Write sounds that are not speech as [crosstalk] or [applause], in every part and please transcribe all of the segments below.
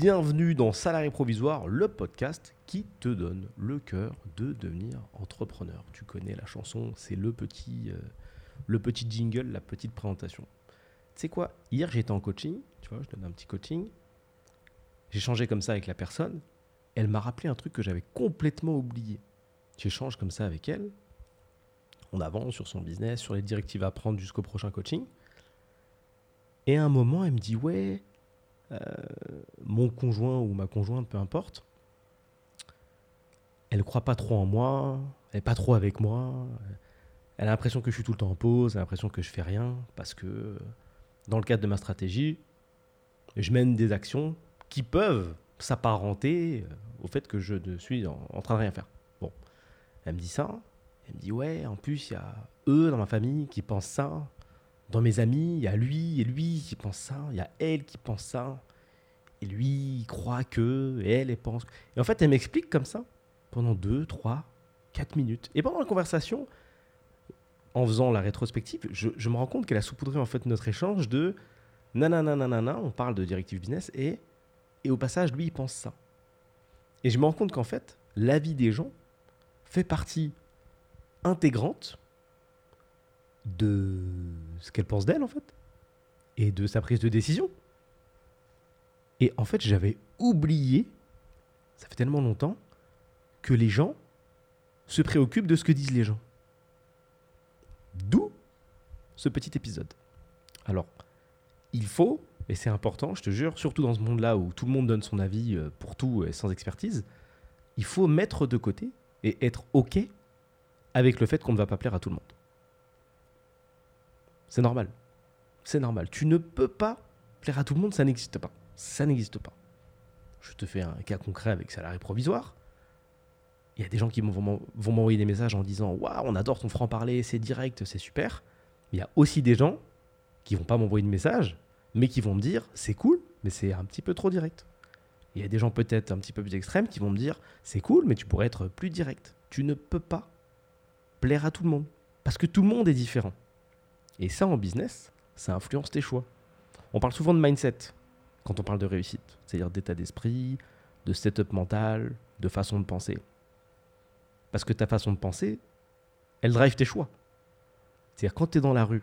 Bienvenue dans Salarié Provisoire, le podcast qui te donne le cœur de devenir entrepreneur. Tu connais la chanson, c'est le petit, euh, le petit jingle, la petite présentation. Tu sais quoi Hier, j'étais en coaching, tu vois, je donne un petit coaching. Changé comme ça avec la personne. Elle m'a rappelé un truc que j'avais complètement oublié. J'échange comme ça avec elle. On avance sur son business, sur les directives à prendre jusqu'au prochain coaching. Et à un moment, elle me dit Ouais, mon conjoint ou ma conjointe, peu importe, elle croit pas trop en moi, elle n'est pas trop avec moi, elle a l'impression que je suis tout le temps en pause, elle a l'impression que je fais rien, parce que dans le cadre de ma stratégie, je mène des actions qui peuvent s'apparenter au fait que je ne suis en, en, train de rien faire. Bon, elle me dit ça, elle me dit ouais, en plus il y a eux dans ma famille qui pensent ça, dans mes amis, il y a lui et lui qui pense ça, il y a elle qui pense ça, et lui il croit que, et elle, elle pense. Et en fait, elle m'explique comme ça pendant 2, 3, 4 minutes. Et pendant la conversation, en faisant la rétrospective, je, me rends compte qu'elle a saupoudré en fait notre échange de nanana, on parle de directive business, et, et au passage, lui, il pense ça. Et je me rends compte qu'en fait, la vie des gens fait partie intégrante de ce qu'elle pense d'elle, en fait, et de sa prise de décision. Et en fait, j'avais oublié, ça fait tellement longtemps, que les gens se préoccupent de ce que disent les gens. D'où ce petit épisode. Alors, il faut, et c'est important, je te jure, surtout dans ce monde-là où tout le monde donne son avis euh, pour tout et sans expertise, il faut mettre de côté et être OK avec le fait qu'on ne va pas plaire à tout le monde. C'est normal. C'est normal. Tu ne peux pas plaire à tout le monde, ça n'existe pas. Ça n'existe pas. Je te fais un cas concret avec salarié provisoire. Il y a des gens qui vont m'envoyer des messages en disant Waouh, on adore ton franc-parler, c'est direct, c'est super. Il y a aussi des gens qui vont pas m'envoyer de message, mais qui vont me dire C'est cool, mais c'est un petit peu trop direct. Il y a des gens peut-être un petit peu plus extrêmes qui vont me dire C'est cool, mais tu pourrais être plus direct. Tu ne peux pas plaire à tout le monde. Parce que tout le monde est différent. Et ça, en business, ça influence tes choix. On parle souvent de mindset quand on parle de réussite, c'est-à-dire d'état d'esprit, de setup mental, de façon de penser. Parce que ta façon de penser, elle drive tes choix. C'est-à-dire quand tu es dans la rue,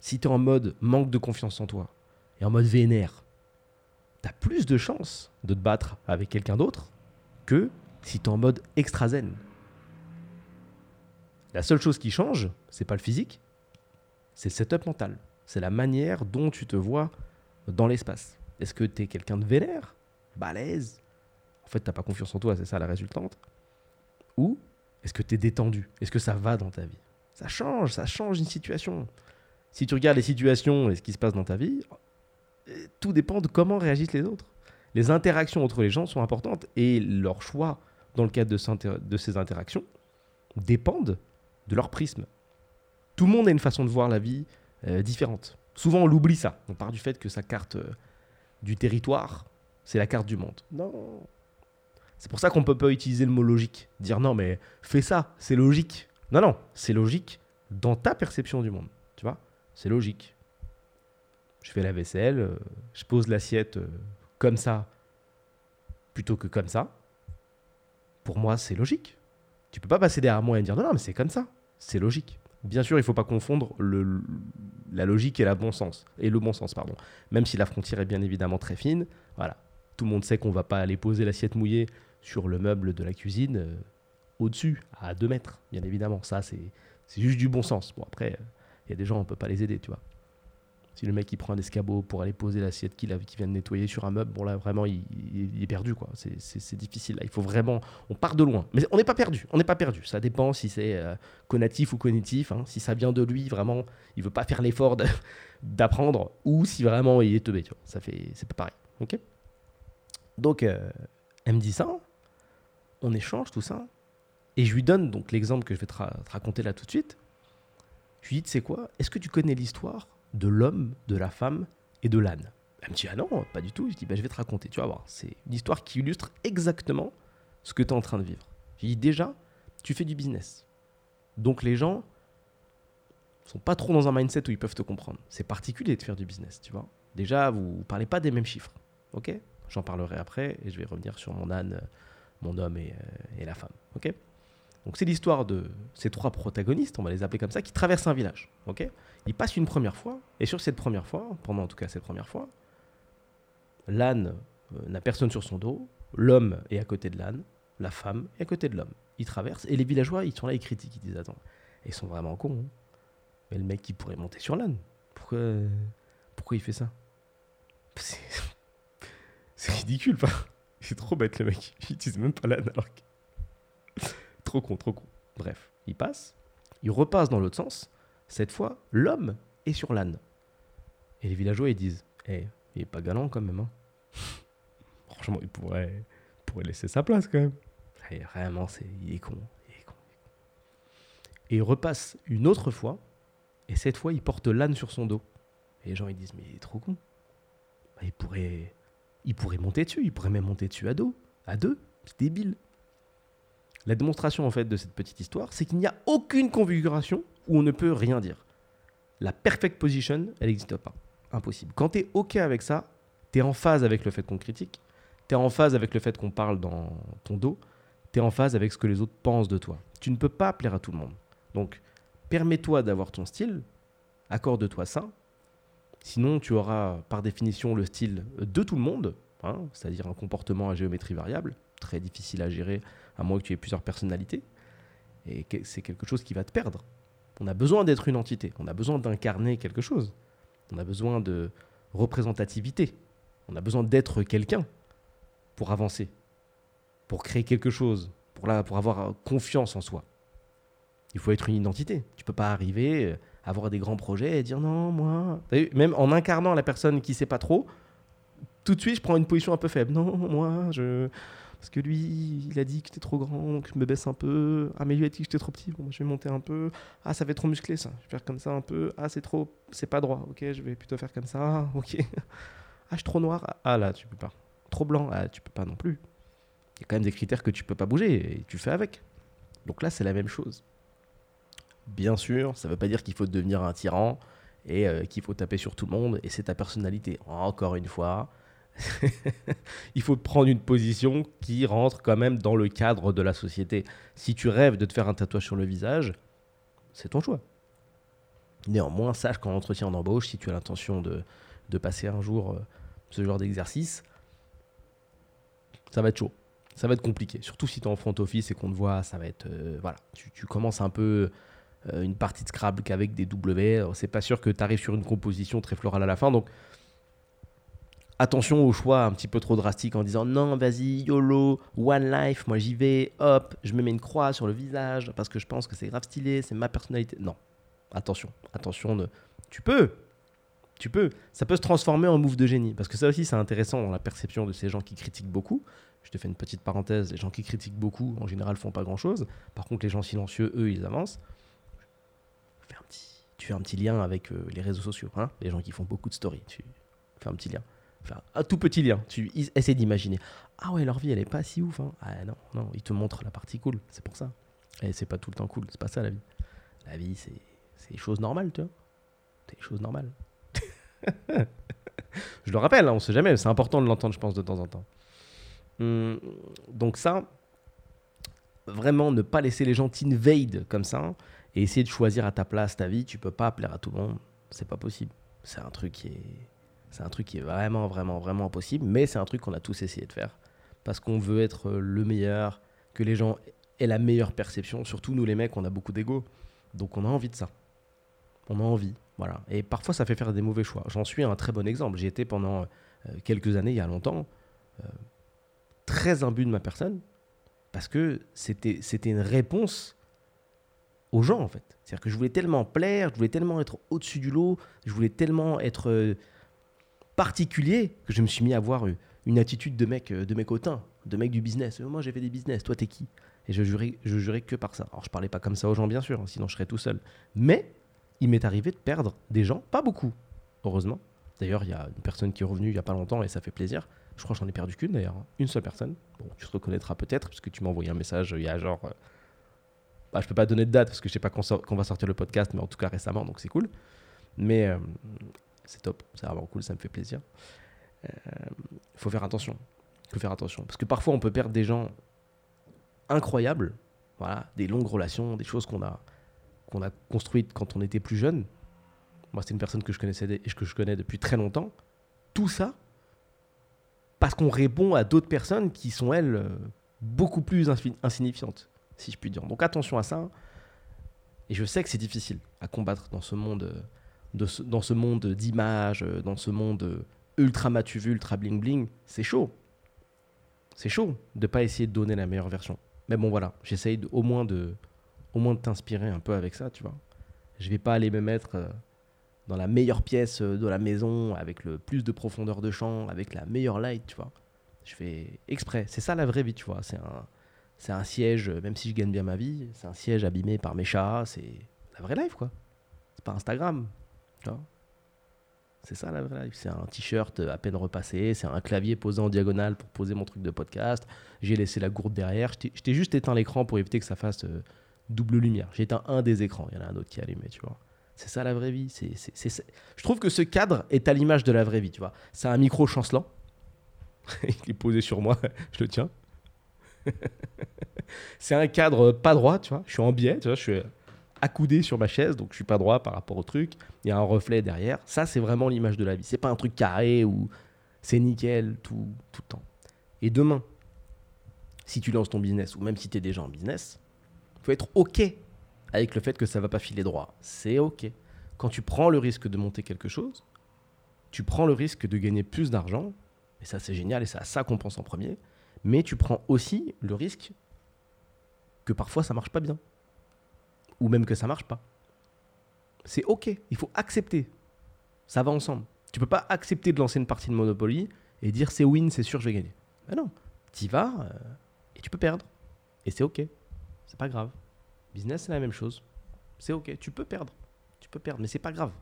si tu es en mode manque de confiance en toi et en mode vénère, tu as plus de chances de te battre avec quelqu'un d'autre que si tu en mode extra zen. La seule chose qui change, c'est pas le physique, c'est le setup mental. C'est la manière dont tu te vois dans l'espace. Est-ce que tu es quelqu'un de vénère, balèze En fait, tu pas confiance en toi, c'est ça la résultante. Ou est-ce que tu es détendu? Est-ce que ça va dans ta vie? Ça change, ça change une situation. Si tu regardes les situations et ce qui se passe dans ta vie, tout dépend de comment réagissent les autres. Les interactions entre les gens sont importantes et leurs choix dans le cadre de ces interactions dépendent de leur prisme. Tout le monde a une façon de voir la vie euh, différente. Souvent, on l'oublie ça. On part du fait que sa carte euh, du territoire, c'est la carte du monde. Non. C'est pour ça qu'on ne peut pas utiliser le mot logique. Dire non, mais fais ça, c'est logique. Non, non, c'est logique dans ta perception du monde. Tu vois C'est logique. Je fais la vaisselle, euh, je pose l'assiette comme ça plutôt que comme ça. Pour moi, c'est logique. Tu peux pas passer derrière moi et dire non, non, mais c'est comme ça. C'est logique. Bien sûr, il ne faut pas confondre la logique et, la bon sens, et le bon sens. Pardon. Même si la frontière est bien évidemment très fine, voilà. tout le monde sait qu'on ne va pas aller poser l'assiette mouillée sur le meuble de la cuisine euh, au-dessus, à 2 mètres, bien évidemment. Ça, c'est juste du bon sens. Bon, après, il y a des gens, on ne peut pas les aider, tu vois. Si le mec il prend un escabeau pour aller poser l'assiette qu'il vient de nettoyer sur un meuble, bon là vraiment il, est perdu quoi. C'est difficile. Là. Il faut vraiment, on part de loin. Mais on n'est pas perdu. On n'est pas perdu. Ça dépend si c'est euh, ou cognitif. Hein. Si ça vient de lui vraiment, il veut pas faire l'effort [laughs] d'apprendre ou si vraiment il est teubé. Ça fait, c'est pas pareil. Ok? Donc euh, elle me dit ça. On échange tout ça. Et je lui donne donc l'exemple que je vais te raconter là tout de suite. Je lui dis, tu sais quoi Est-ce que tu connais l'histoire de l'homme, de la femme et de l'âne? Elle me dit Ah non, pas du tout. Je dis bah, Je vais te raconter, tu vas voir. C'est une histoire qui illustre exactement ce que tu es en train de vivre. Je dis Déjà, tu fais du business. Donc les gens sont pas trop dans un mindset où ils peuvent te comprendre. C'est particulier de faire du business, tu vois. Déjà, vous parlez pas des mêmes chiffres. Ok? J'en parlerai après et je vais revenir sur mon âne, mon homme et, euh, et la femme. Ok? Donc c'est l'histoire de ces trois protagonistes, on va les appeler comme ça, qui traversent un village. Ok? Ils passent une première fois et sur cette première fois, pendant en tout cas cette première fois, l'âne euh, n'a personne sur son dos, l'homme est à côté de l'âne, la femme est à côté de l'homme. Ils traversent et les villageois, ils sont là, ils critiquent, ils disent attends, ils sont vraiment cons. hein. Mais le mec, il pourrait monter sur l'âne. Pourquoi, pourquoi il fait ça? C'est [laughs] c'est ridicule, pas [laughs] C'est trop bête le mec. Il utilise même pas l'âne alors que... trop con, trop con. Bref, il passe, il repasse dans l'autre sens. Cette fois, l'homme est sur l'âne. Et les villageois, ils disent Eh, il est pas galant quand même. Hein. [laughs] Franchement, il pourrait, laisser sa place quand même. Eh, vraiment, c'est, il est con. Il est con. Et il repasse une autre fois. Et cette fois, il porte l'âne sur son dos. Et les gens, ils disent Mais il est trop con. Bah, il pourrait il pourrait monter dessus, il pourrait même monter dessus à dos, à deux, c'est débile. La démonstration en fait de cette petite histoire, c'est qu'il n'y a aucune configuration où on ne peut rien dire. La perfect position, elle n'existe pas. Impossible. Quand tu es OK avec ça, tu es en phase avec le fait qu'on critique, tu es en phase avec le fait qu'on parle dans ton dos, tu es en phase avec ce que les autres pensent de toi. Tu ne peux pas plaire à tout le monde. Donc, permets-toi d'avoir ton style, accorde-toi ça, Sinon, tu auras par définition le style de tout le monde, hein, c'est-à-dire un comportement à géométrie variable, très difficile à gérer à moins que tu aies plusieurs personnalités. Et c'est quelque chose qui va te perdre. On a besoin d'être une entité, on a besoin d'incarner quelque chose, on a besoin de représentativité, on a besoin d'être quelqu'un pour avancer, pour créer quelque chose, pour, avoir confiance en soi. Il faut être une identité. Tu peux pas arriver, euh, avoir des grands projets et dire non, moi. Même en incarnant la personne qui sait pas trop, tout de suite, je prends une position un peu faible. Non, moi, je. Parce que lui, il a dit que j'étais trop grand, donc je me baisse un peu. Ah, mais lui a dit que j'étais trop petit, bon, moi, je vais monter un peu. Ah, ça fait trop musclé, ça. Je vais faire comme ça un peu. Ah, c'est trop. C'est pas droit. Ok, je vais plutôt faire comme ça. [laughs] Ok. Ah, je suis trop noir. Ah, là, tu peux pas. Trop blanc. Ah, tu peux pas non plus. Il y a quand même des critères que tu peux pas bouger et tu fais avec. Donc là, c'est la même chose. Bien sûr, ça veut pas dire qu'il faut devenir un tyran et euh, qu'il faut taper sur tout le monde, et c'est ta personnalité. Encore une fois, [laughs] il faut prendre une position qui rentre quand même dans le cadre de la société. Si tu rêves de te faire un tatouage sur le visage, c'est ton choix. Néanmoins, sache qu'en entretien d'embauche, si tu as l'intention de, de passer un jour euh, ce genre d'exercice, ça va être chaud. Ça va être compliqué. Surtout si tu es en front office et qu'on te voit, ça va être. euh, voilà, tu, tu commences un peu euh, une partie de Scrabble qu'avec des W. C'est pas sûr que tu arrives sur une composition très florale à la fin. Donc, attention au choix un petit peu trop drastique en disant non, vas-y, YOLO, One Life, moi j'y vais, hop, je me mets une croix sur le visage parce que je pense que c'est grave stylé, c'est ma personnalité. Non, attention, attention, tu peux, tu peux, ça peut se transformer en move de génie parce que ça aussi c'est intéressant dans la perception de ces gens qui critiquent beaucoup. Je te fais une petite parenthèse, les gens qui critiquent beaucoup en général font pas grand chose. Par contre, les gens silencieux, eux, ils avancent. Tu fais un petit lien avec euh, les réseaux sociaux, hein, les gens qui font beaucoup de stories, tu fais un petit lien. Enfin, un tout petit lien. Tu essaies d'imaginer. Ah ouais, leur vie, elle est pas si ouf. hein. Ah non, non, ils te montrent la partie cool. C'est pour ça. Et c'est pas tout le temps cool. C'est pas ça la vie. La vie, c'est c'est des choses normales, tu vois. C'est des choses normales. [laughs] je le rappelle, hein, on sait jamais. C'est important de l'entendre, je pense, de temps en temps. Hum, donc ça, vraiment ne pas laisser les gens t'invade comme ça et essayer de choisir à ta place ta vie. Tu peux pas plaire à tout le monde. C'est pas possible. C'est un truc qui est c'est un truc qui est vraiment, vraiment, vraiment impossible, mais c'est un truc qu'on a tous essayé de faire. Parce qu'on veut être le meilleur, que les gens aient la meilleure perception. Surtout nous, les mecs, on a beaucoup d'ego. Donc on a envie de ça. On a envie. Voilà. Et parfois, ça fait faire des mauvais choix. J'en suis un très bon exemple. J'ai été pendant euh, quelques années, il y a longtemps, euh, très imbu de ma personne. Parce que c'était c'était une réponse aux gens, en fait. C'est-à-dire que je voulais tellement plaire, je voulais tellement être au-dessus du lot, je voulais tellement être. euh, particulier que je me suis mis à avoir une- attitude de mec, euh, de mec hautain, de mec du business. Euh, Moi, j'ai fait des business, toi, t'es qui? Et je jurais, que par ça. Alors, je parlais pas comme ça aux gens, bien sûr, hein, sinon je serais tout seul. Mais il m'est arrivé de perdre des gens, pas beaucoup, heureusement. D'ailleurs, il y a une personne qui est revenue il y a pas longtemps et ça fait plaisir. Je crois que j'en ai perdu qu'une d'ailleurs, hein. une seule personne. Bon, tu te reconnaîtras peut-être puisque tu m'as envoyé un message euh, il y a genre. euh, Bah, je peux pas donner de date parce que je sais pas sort- quand va sortir le podcast, mais en tout cas récemment, donc c'est cool. Mais c'est top, c'est vraiment cool, ça me fait plaisir. Euh, Il faut faire attention. Faut faire attention. Parce que parfois, on peut perdre des gens incroyables, voilà, des longues relations, des choses qu'on a, a construites quand on était plus jeune. Moi, c'est une personne que je connaissais et que je connais depuis très longtemps. Tout ça parce qu'on répond à d'autres personnes qui sont, elles, euh, beaucoup plus insignifiantes, si je puis dire. Donc attention à ça. Et je sais que c'est difficile à combattre dans ce monde, euh, dans ce monde d'images, euh, dans ce monde ultra matu ultra bling bling. C'est chaud. C'est chaud de pas essayer de donner la meilleure version. Mais bon, voilà, j'essaye au moins de, au moins de t'inspirer un peu avec ça, tu vois. Je vais pas aller me mettre dans la meilleure pièce de la maison, avec le plus de profondeur de champ, avec la meilleure light, tu vois. Je fais exprès. C'est ça la vraie vie, tu vois. C'est un, c'est un siège, même si je gagne bien ma vie, c'est un siège abîmé par mes chats. C'est la vraie life, quoi. C'est pas Instagram. C'est ça la vraie life. C'est un t-shirt à peine repassé, c'est un clavier posé en diagonale pour poser mon truc de podcast. J'ai laissé la gourde derrière. Je t'ai juste éteint l'écran pour éviter que ça fasse euh, double lumière. J'ai éteint un des écrans. Il y en a un autre qui est allumé, tu vois. C'est ça la vraie vie. C'est, Je trouve que ce cadre est à l'image de la vraie vie, tu vois. C'est un micro chancelant. [laughs] Il est posé sur moi, [laughs] je le tiens. [laughs] c'est un cadre pas droit, tu vois. Je suis en biais, tu vois. Je suis accoudé sur ma chaise, donc je suis pas droit par rapport au truc. Il y a un reflet derrière. Ça, c'est vraiment l'image de la vie. C'est pas un truc carré où c'est nickel tout, tout le temps. Et demain, si tu lances ton business, ou même si tu es déjà en business, il faut être OK avec le fait que ça va pas filer droit. C'est OK. Quand tu prends le risque de monter quelque chose, tu prends le risque de gagner plus d'argent, et ça c'est génial, et c'est à ça qu'on pense en premier, mais tu prends aussi le risque que parfois ça marche pas bien, ou même que ça marche pas. C'est OK, il faut accepter. Ça va ensemble. Tu peux pas accepter de lancer une partie de Monopoly et dire c'est win, c'est sûr, je vais gagner. Ben non, tu vas euh, et tu peux perdre. Et c'est OK. C'est pas grave. Business, c'est la même chose. C'est ok, tu peux perdre. Tu peux perdre, mais c'est pas grave.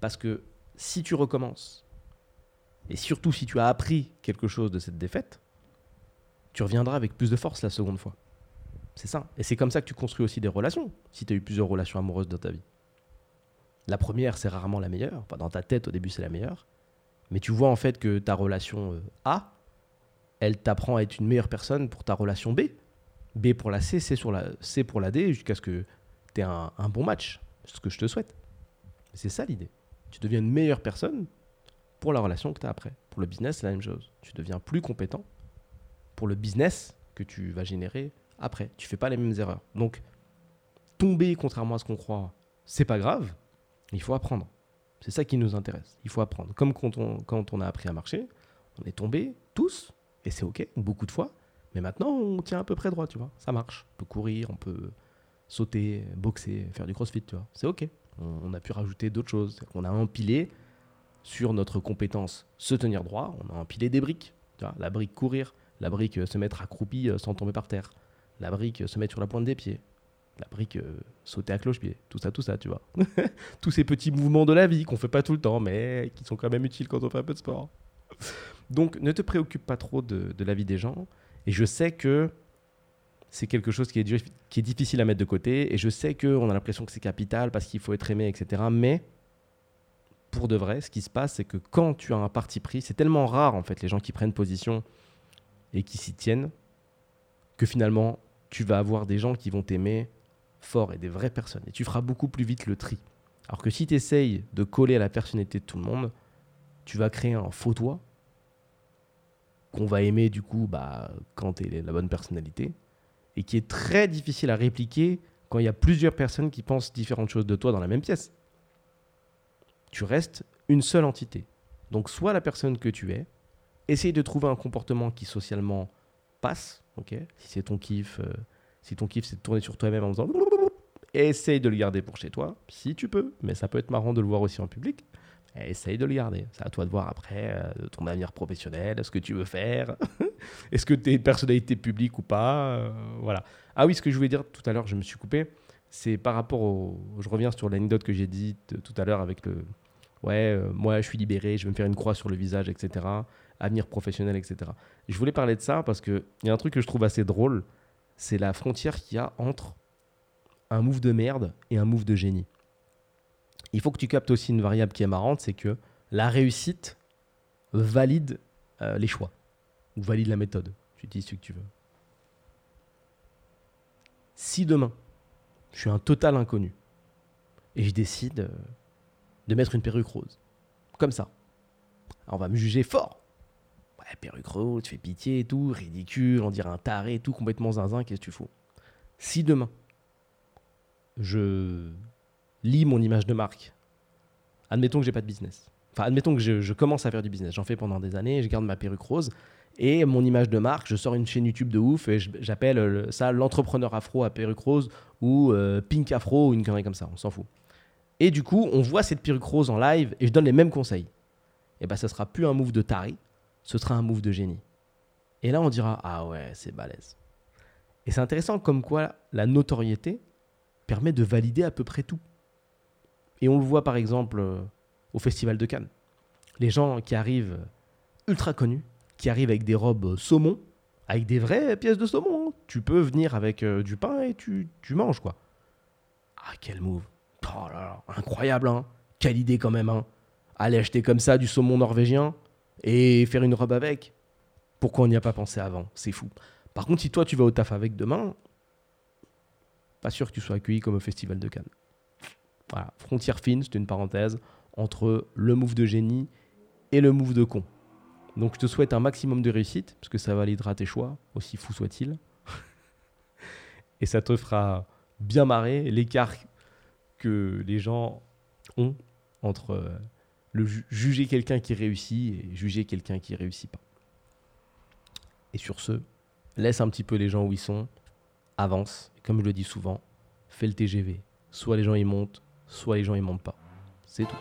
Parce que si tu recommences, et surtout si tu as appris quelque chose de cette défaite, tu reviendras avec plus de force la seconde fois. C'est ça. Et c'est comme ça que tu construis aussi des relations, si tu as eu plusieurs relations amoureuses dans ta vie. La première, c'est rarement la meilleure. dans ta tête, au début, c'est la meilleure. Mais tu vois en fait que ta relation euh, A, elle t'apprend à être une meilleure personne pour ta relation B. B pour la C, C, sur la, C pour la D, jusqu'à ce que tu aies un, bon match. C'est ce que je te souhaite. C'est ça l'idée. Tu deviens une meilleure personne pour la relation que tu as après. Pour le business, c'est la même chose. Tu deviens plus compétent pour le business que tu vas générer après. Tu fais pas les mêmes erreurs. Donc, tomber, contrairement à ce qu'on croit, c'est pas grave. Il faut apprendre. C'est ça qui nous intéresse. Il faut apprendre. Comme quand on, a appris à marcher, on est tombé tous, et c'est OK, beaucoup de fois. Mais maintenant, on tient à peu près droit, tu vois. Ça marche. On peut courir, on peut sauter, boxer, faire du crossfit, tu vois. C'est OK. On, a pu rajouter d'autres choses. On a empilé sur notre compétence se tenir droit, on a empilé des briques. La brique courir, la brique euh, se mettre accroupi euh, sans tomber par terre, la brique euh, se mettre sur la pointe des pieds, la brique sauter à cloche-pied, tout ça, tout ça, tu vois. [laughs] Tous ces petits mouvements de la vie qu'on fait pas tout le temps, mais qui sont quand même utiles quand on fait un peu de sport. Donc ne te préoccupe pas trop de la vie des gens. Et je sais que c'est quelque chose qui est, qui est difficile à mettre de côté. Et je sais qu'on a l'impression que c'est capital parce qu'il faut être aimé, etc. Mais pour de vrai, ce qui se passe, c'est que quand tu as un parti pris, c'est tellement rare en fait les gens qui prennent position et qui s'y tiennent que finalement tu vas avoir des gens qui vont t'aimer fort et des vraies personnes. Et tu feras beaucoup plus vite le tri. Alors que si tu essayes de coller à la personnalité de tout le monde, tu vas créer un faux toi qu'on va aimer du coup bah, quand tu es la bonne personnalité, et qui est très difficile à répliquer quand il y a plusieurs personnes qui pensent différentes choses de toi dans la même pièce. Tu restes une seule entité. Donc soit la personne que tu es, essaye de trouver un comportement qui socialement passe, ok si c'est ton kiff, euh, si ton kiff c'est de tourner sur toi-même en faisant essaye de le garder pour chez toi, si tu peux, mais ça peut être marrant de le voir aussi en public. Eh, essaye de le garder. C'est à toi de voir après euh, ton avenir professionnel, ce que tu veux faire. [laughs] Est-ce que tu es une personnalité publique ou pas euh, Voilà. Ah oui, ce que je voulais dire tout à l'heure, je me suis coupé. C'est par rapport au. Je reviens sur l'anecdote que j'ai dite euh, tout à l'heure avec le. Ouais, moi je suis libéré, je vais me faire une croix sur le visage, etc. Avenir professionnel, etc. Je voulais parler de ça parce qu'il y a un truc que je trouve assez drôle. C'est la frontière qu'il y a entre un move de merde et un move de génie il faut que tu captes aussi une variable qui est marrante, c'est que la réussite valide euh, les choix. Ou valide la méthode. Tu dis ce que tu veux. Si demain, je suis un total inconnu et je décide euh, de mettre une perruque rose, comme ça, on va me juger fort. Ouais, perruque rose, tu fais pitié et tout, ridicule, on dirait un taré tout, complètement zinzin, qu'est-ce que tu fous? Si demain, je lis mon image de marque, admettons que j'ai pas de business, enfin admettons que je, commence à faire du business, j'en fais pendant des années, je garde ma perruque rose, et mon image de marque, je sors une chaîne YouTube de ouf et j'appelle euh, ça l'entrepreneur afro à perruque rose ou euh, pink afro ou une connerie comme ça, on s'en fout. Et du coup, on voit cette perruque rose en live et je donne les mêmes conseils. Et ben ça sera plus un move de taré, ce sera un move de génie. Et là, on dira ah ouais, c'est balèze. Et c'est intéressant comme quoi la notoriété permet de valider à peu près tout. Et on le voit par exemple euh, au Festival de Cannes. Les gens qui arrivent euh, ultra connus, qui arrivent avec des robes saumon, avec des vraies pièces de saumon. hein. Tu peux venir avec euh, du pain et tu, tu manges, quoi. Ah, quel move. Oh là là, incroyable, hein. Quelle idée quand même, hein. Aller acheter comme ça du saumon norvégien et faire une robe avec. Pourquoi on n'y a pas pensé avant? C'est fou. Par contre, si toi tu vas au taf avec demain, pas sûr que tu sois accueilli comme au Festival de Cannes. Voilà, frontière fine, c'est une parenthèse, entre le move de génie et le move de con. Donc je te souhaite un maximum de réussite, parce que ça validera tes choix, aussi fou soit-il. [laughs] et ça te fera bien marrer l'écart que les gens ont entre euh, le ju- juger quelqu'un qui réussit et juger quelqu'un qui réussit pas. Et sur ce, laisse un petit peu les gens où ils sont, avance, comme je le dis souvent, fais le TGV. Soit les gens y montent, soit les gens y montent pas. C'est tout.